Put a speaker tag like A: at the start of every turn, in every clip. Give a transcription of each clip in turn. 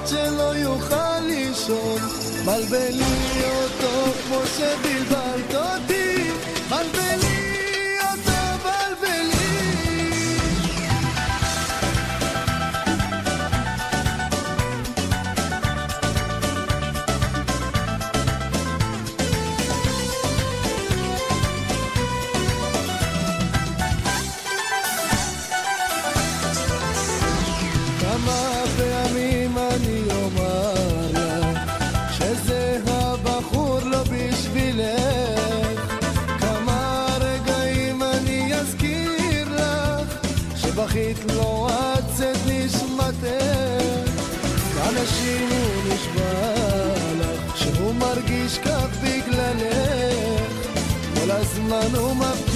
A: עד שלא יוכל לישון. בלבלי כל הזמן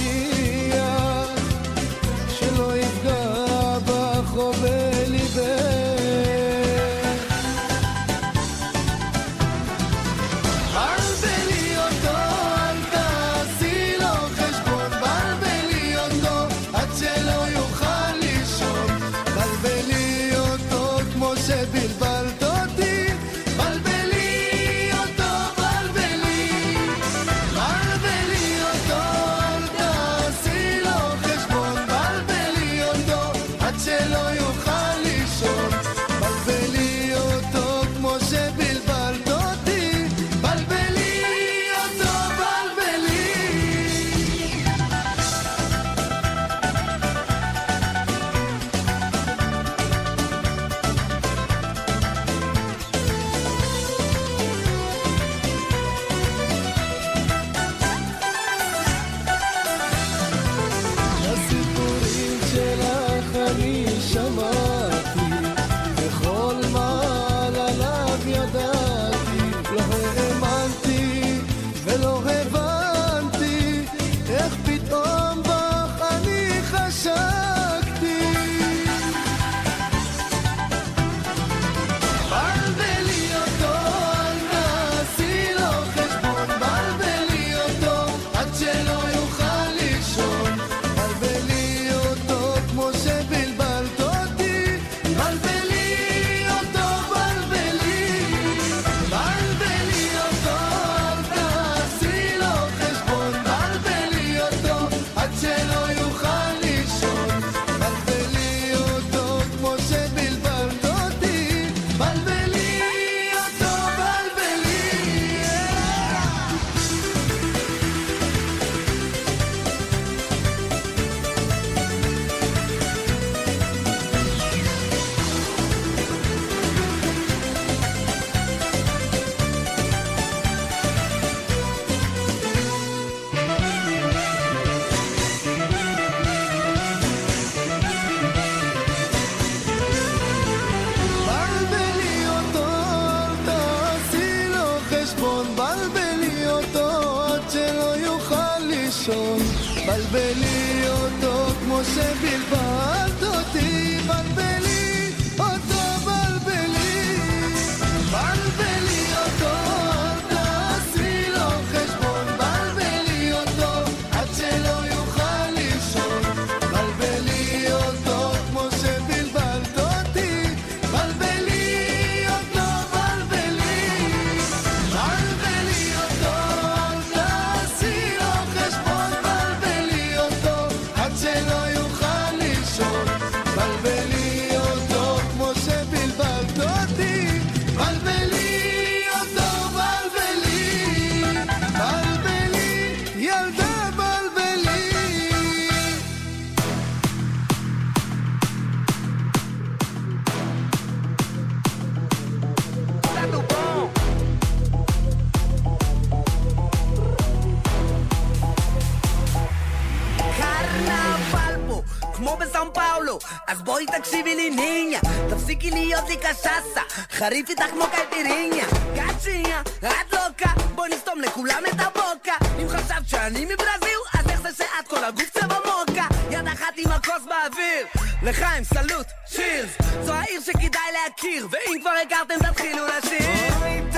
B: חריף איתך כמו קייפיריניה קצ'יניה, את לוקה בואי נסתום לכולם את הבוקה. אם חשבת שאני מברזיל אז איך זה שאת כל הגוף צבע מוקה? יד אחת עם הכוס באוויר. לחיים סלוט, צ'ירס. זו העיר שכדאי להכיר ואם כבר הכרתם תתחילו לשיר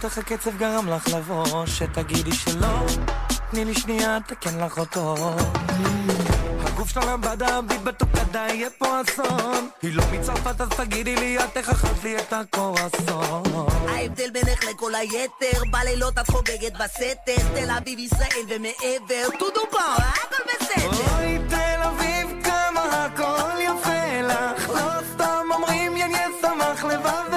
C: בטח הקצב גרם לך לבוא, שתגידי שלא, תני לי שנייה, תקן לך אותו. הגוף שלה למבדה, ביט בתוקדה, יהיה פה אסון. היא לא מצרפת, אז תגידי לי, את איך אכלת לי את הקורסון.
B: ההבדל בינך לכל היתר, בלילות את חוגגת בסתר, תל אביב, ישראל ומעבר, טודו פה, הכל בסדר.
C: אוי, תל אביב, כמה הכל יפה לך, לא סתם אומרים, יניה שמח לבב.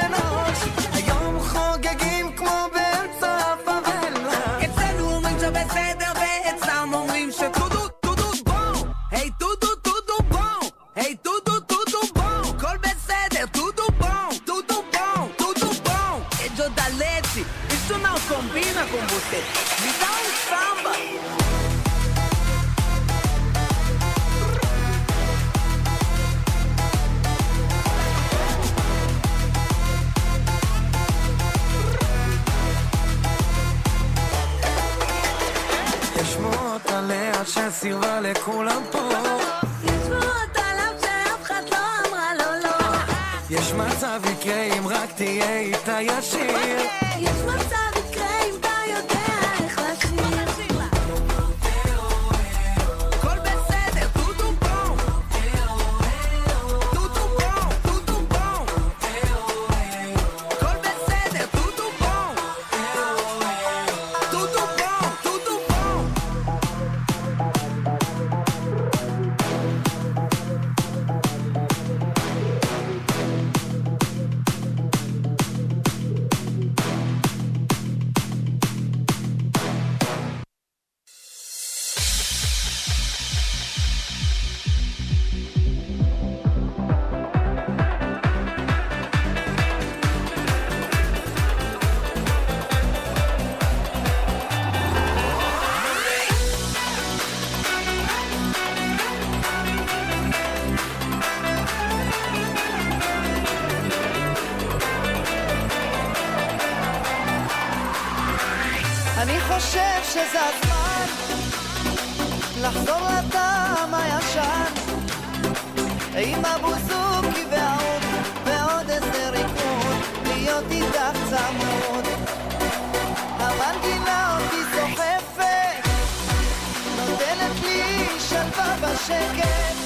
D: חושב שזה הזמן לחזור לטעם הישן. עם הבוזוקי והעוד ועוד איזה ריקוד להיות איתך צמוד המנגינה אותי סוחפת נותנת לי שלווה בשקט.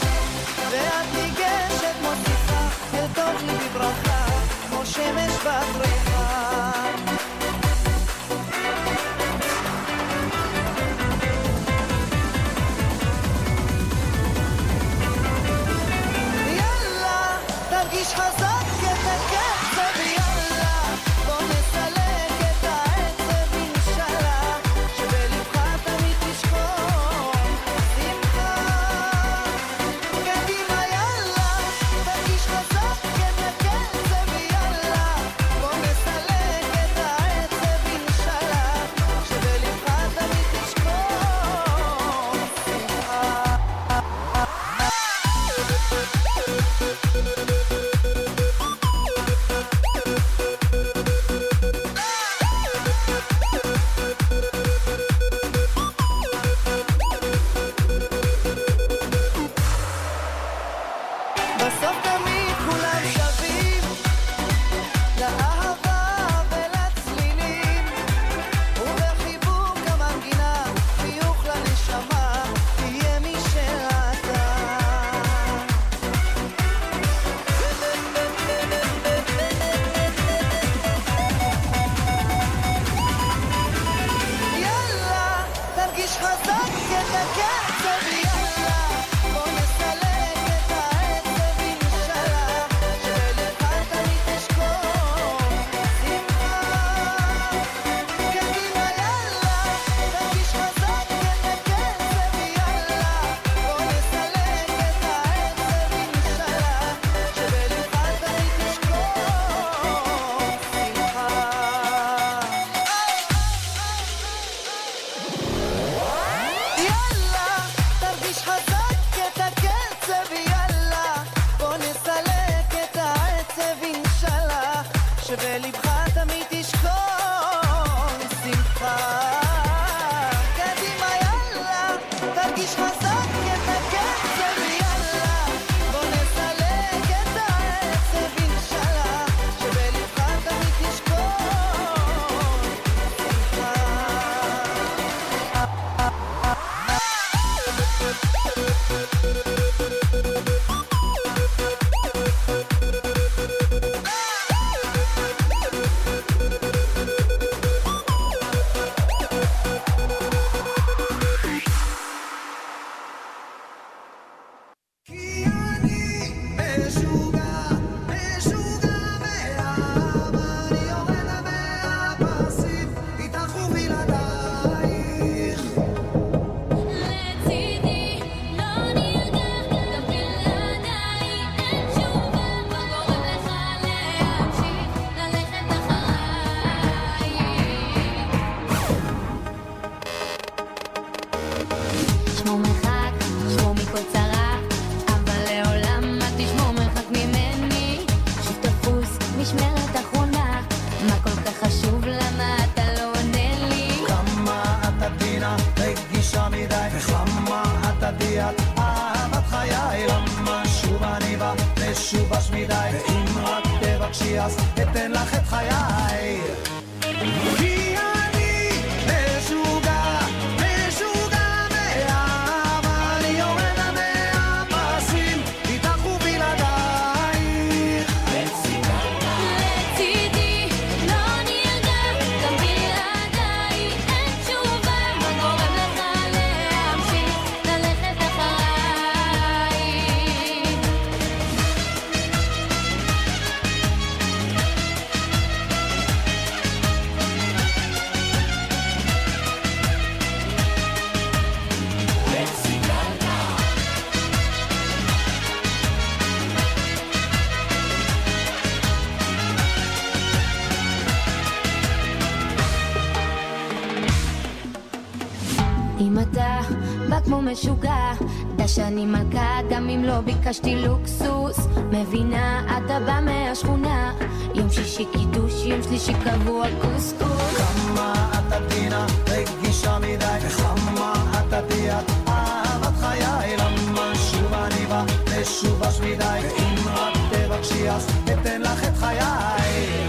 E: ביקשתי לוקסוס, מבינה, אתה בא מהשכונה. יום שישי קידוש, יום שלישי קבוע קוסקוס.
F: כמה את עדינה, רגישה מדי, וכמה את עדיה, אהבת חיי, למה שוב אני בא, משובש מדי, ואם רק תבקשי אז אתן לך את חיי.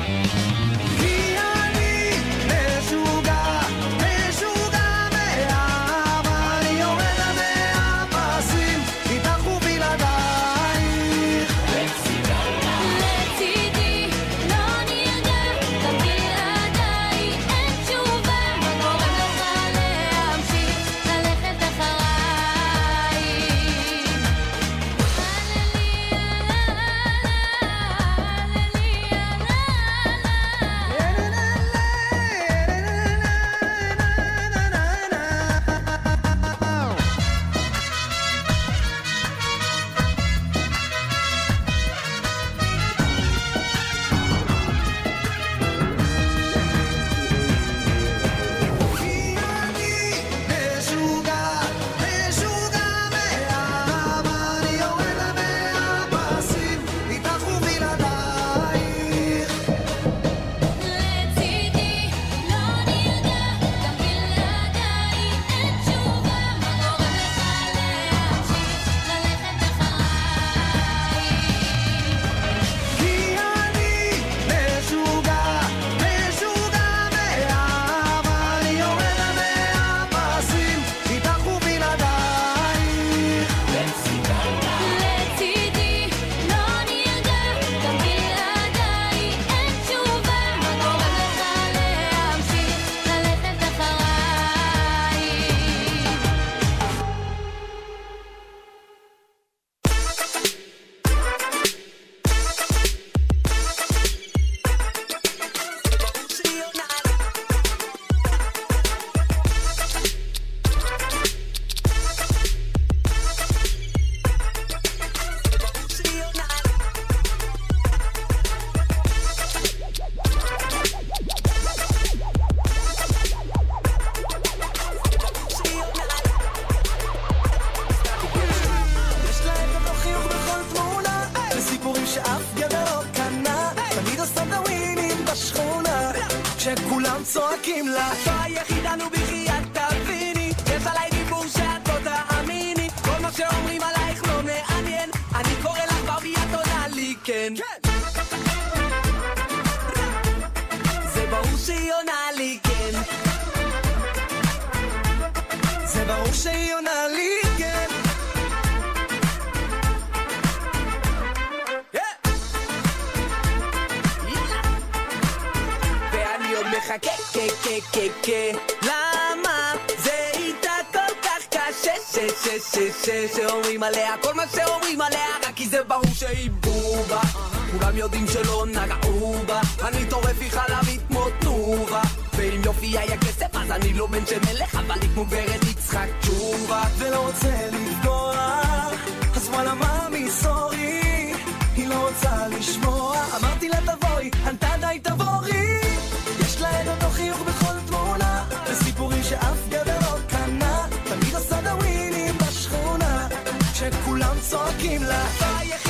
B: אז אני לא בן של מלך, אבל היא כמו ורד יצחק תשובה.
C: ולא רוצה לפגוע, אז וואלה מאמי סורי, היא לא רוצה לשמוע. אמרתי לה תבואי, ענתה די תבורי. יש לה את אותו חיוך בכל תמונה, וסיפורים שאף גבר לא קנה, תמיד עושה דווינים בשכונה, כשכולם צועקים לה.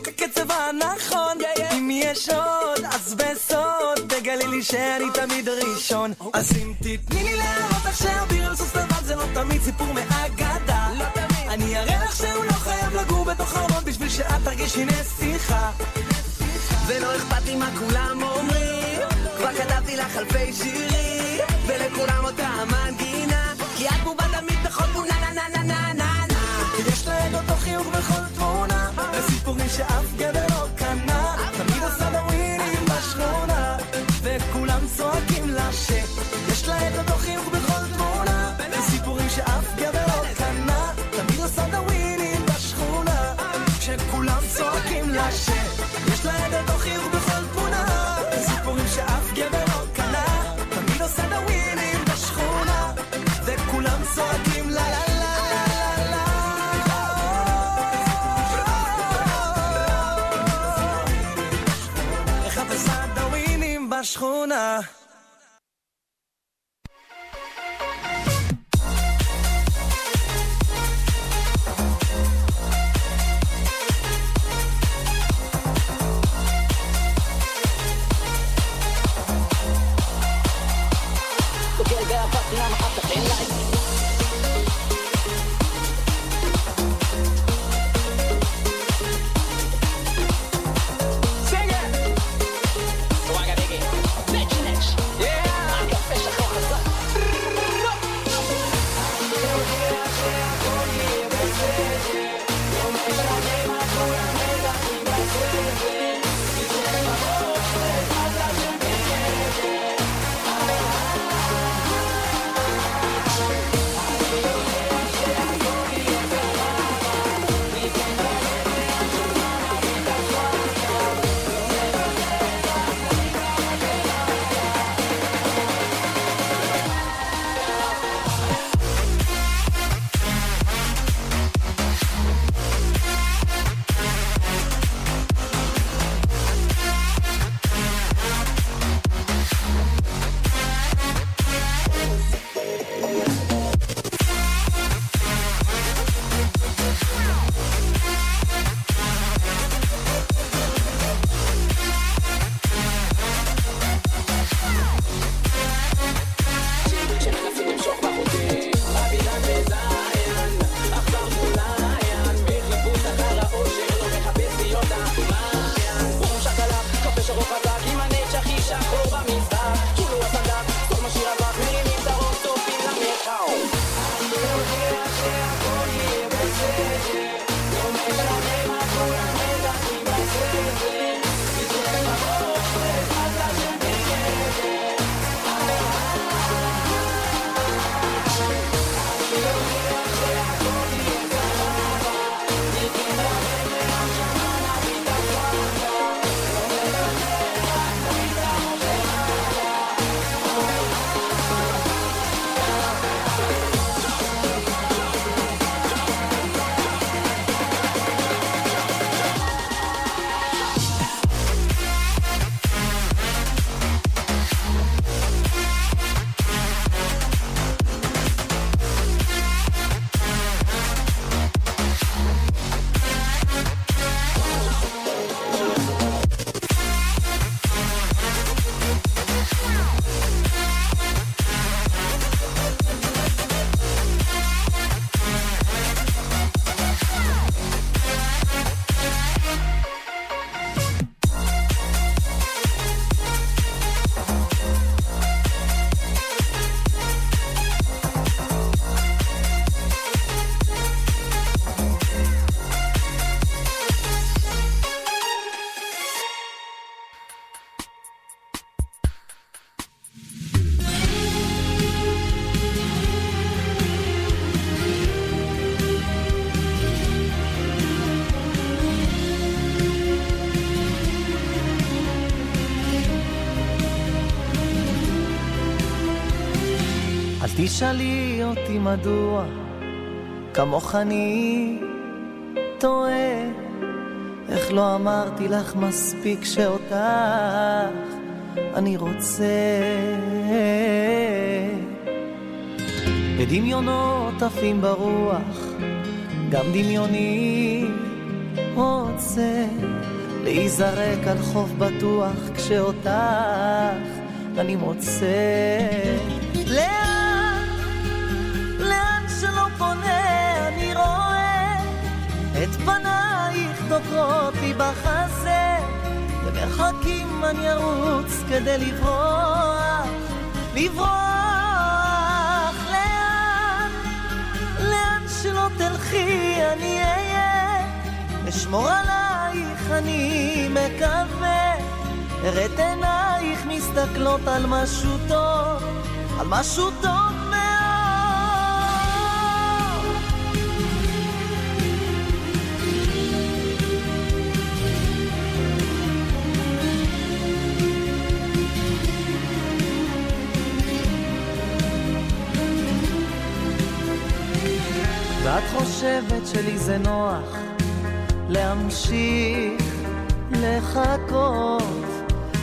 C: בדיוק הקצב הנכון. אם יש עוד, אז בסוד. תגלי לי שאני תמיד ראשון. אז אם תתני לי להראות לך שאביר על סוס לבן זה לא תמיד סיפור מאגדה אני אראה לך שהוא לא חייב לגור בתוך ארמון בשביל שאת תרגישי נסיכה
B: ולא אכפת לי מה כולם אומרים. כבר כתבתי לך אלפי שירים ולכולם אותה המנגינה כי את בובה
C: שאף גבר תשאלי אותי מדוע, כמוך אני טועה. איך לא אמרתי לך מספיק שאותך אני רוצה. בדמיונות עפים ברוח, גם דמיוני
G: רוצה להיזרק על חוף בטוח כשאותך אני מוצא. דוקרות לי בחזה. למרחקים אני ארוץ כדי לברוח, לברוח. לאן, לאן שלא תלכי אני אהיה, אשמור עלייך אני מקווה, אראה עינייך מסתכלות על משהו טוב, על משהו טוב ואת חושבת שלי זה נוח להמשיך לחכות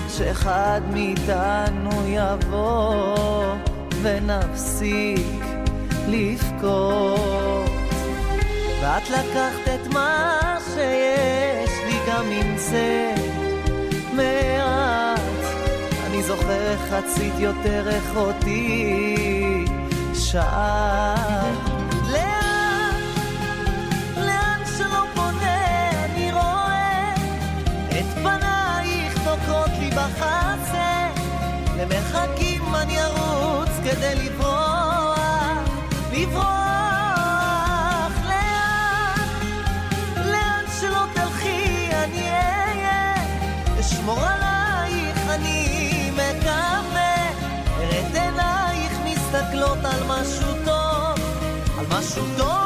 G: שאחד מאיתנו יבוא ונפסיק לבכות. ואת לקחת את מה שיש לי גם אם זה מעט. אני זוכר רצית יותר איך אותי שאלת בחזה, למרחקים אני ארוץ כדי לברוח, לברוח לאן, לאן שלא תלכי אני אהיה, אשמור עלייך אני מקווה, אראה עינייך מסתכלות על משהו טוב, על משהו טוב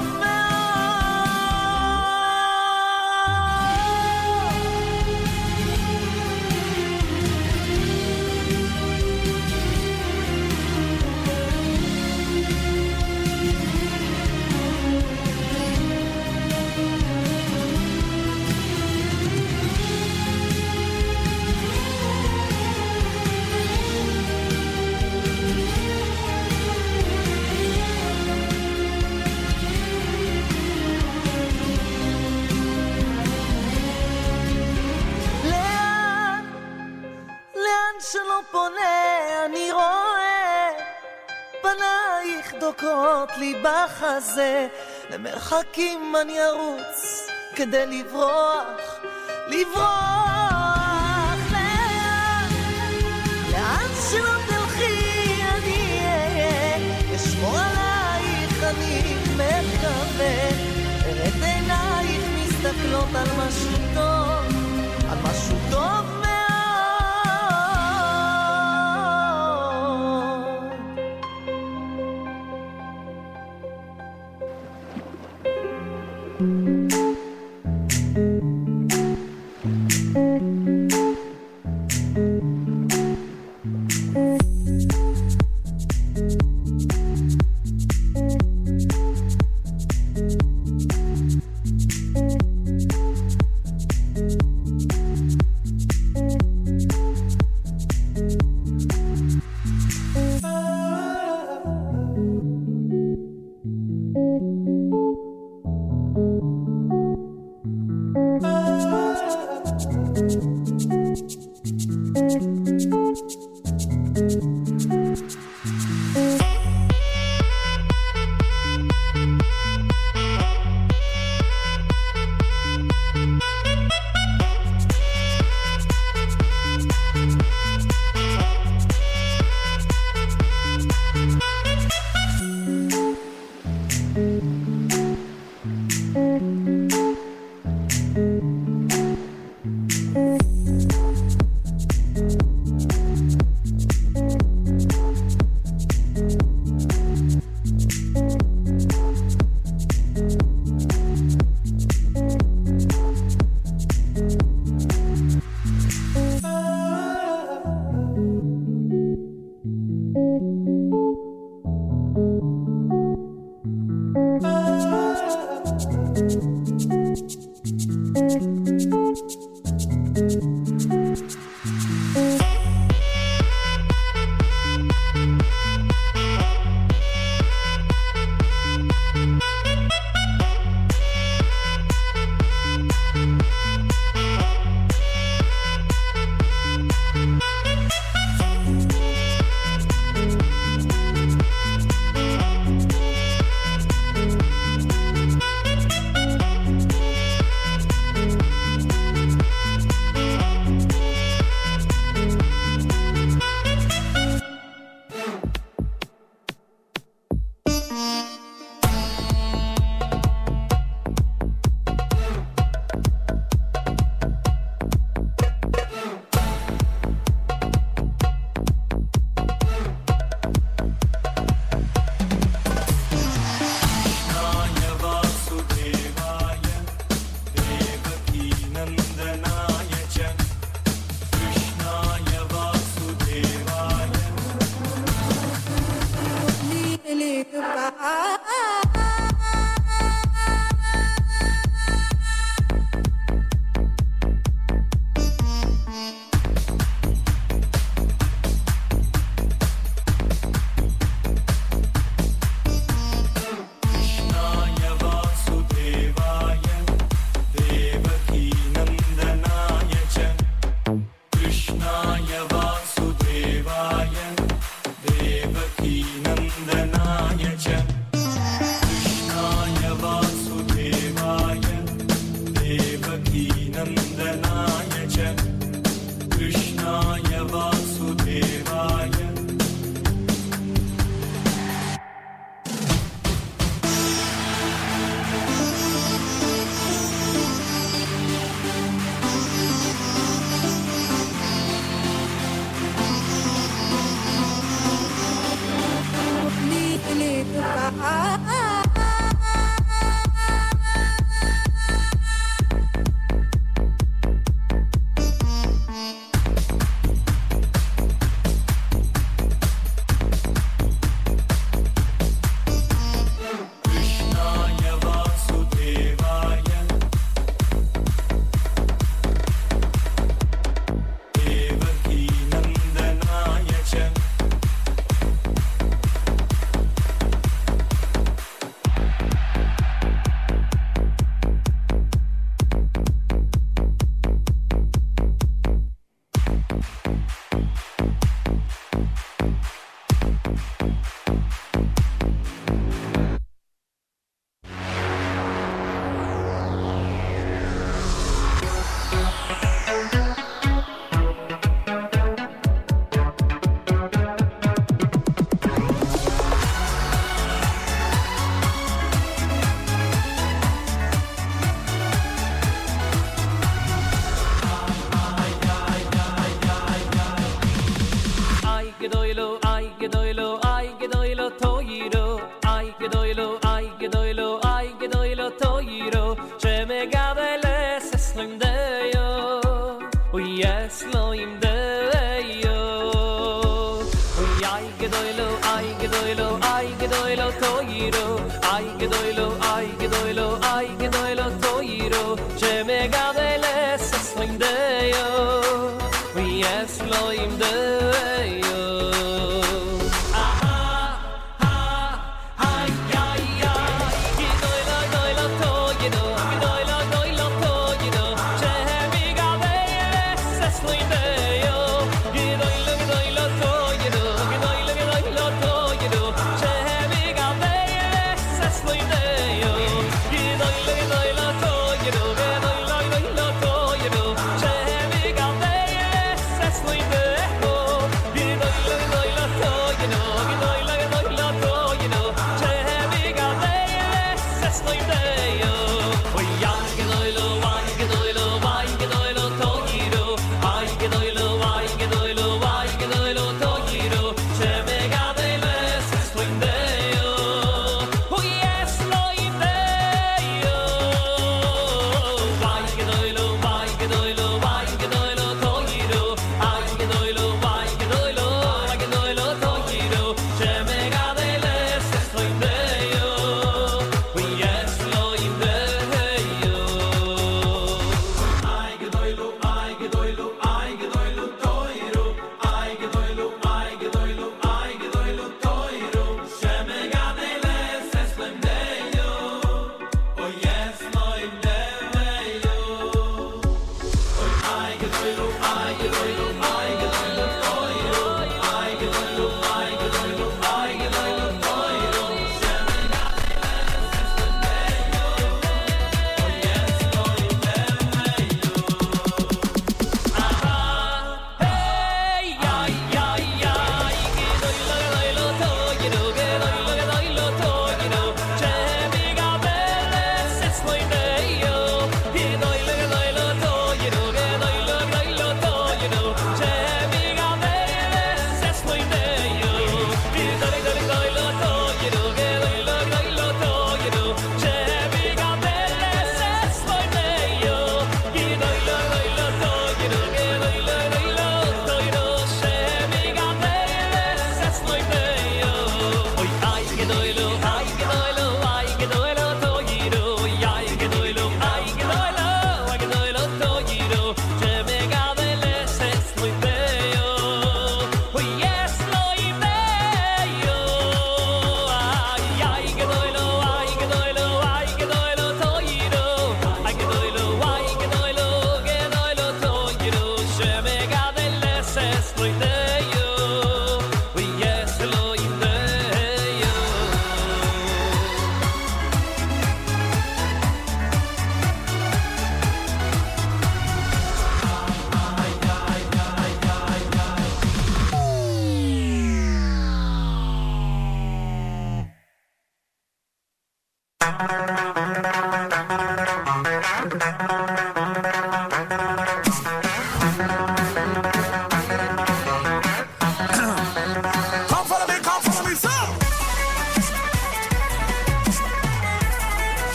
G: דוקרות לי בחזה, למרחקים אני ארוץ כדי לברוח, לברוח. לאן, לאן שלא תלכי אני אהיה, אשמור עלייך אני מקווה, אראה את עינייך מסתכלות על משהו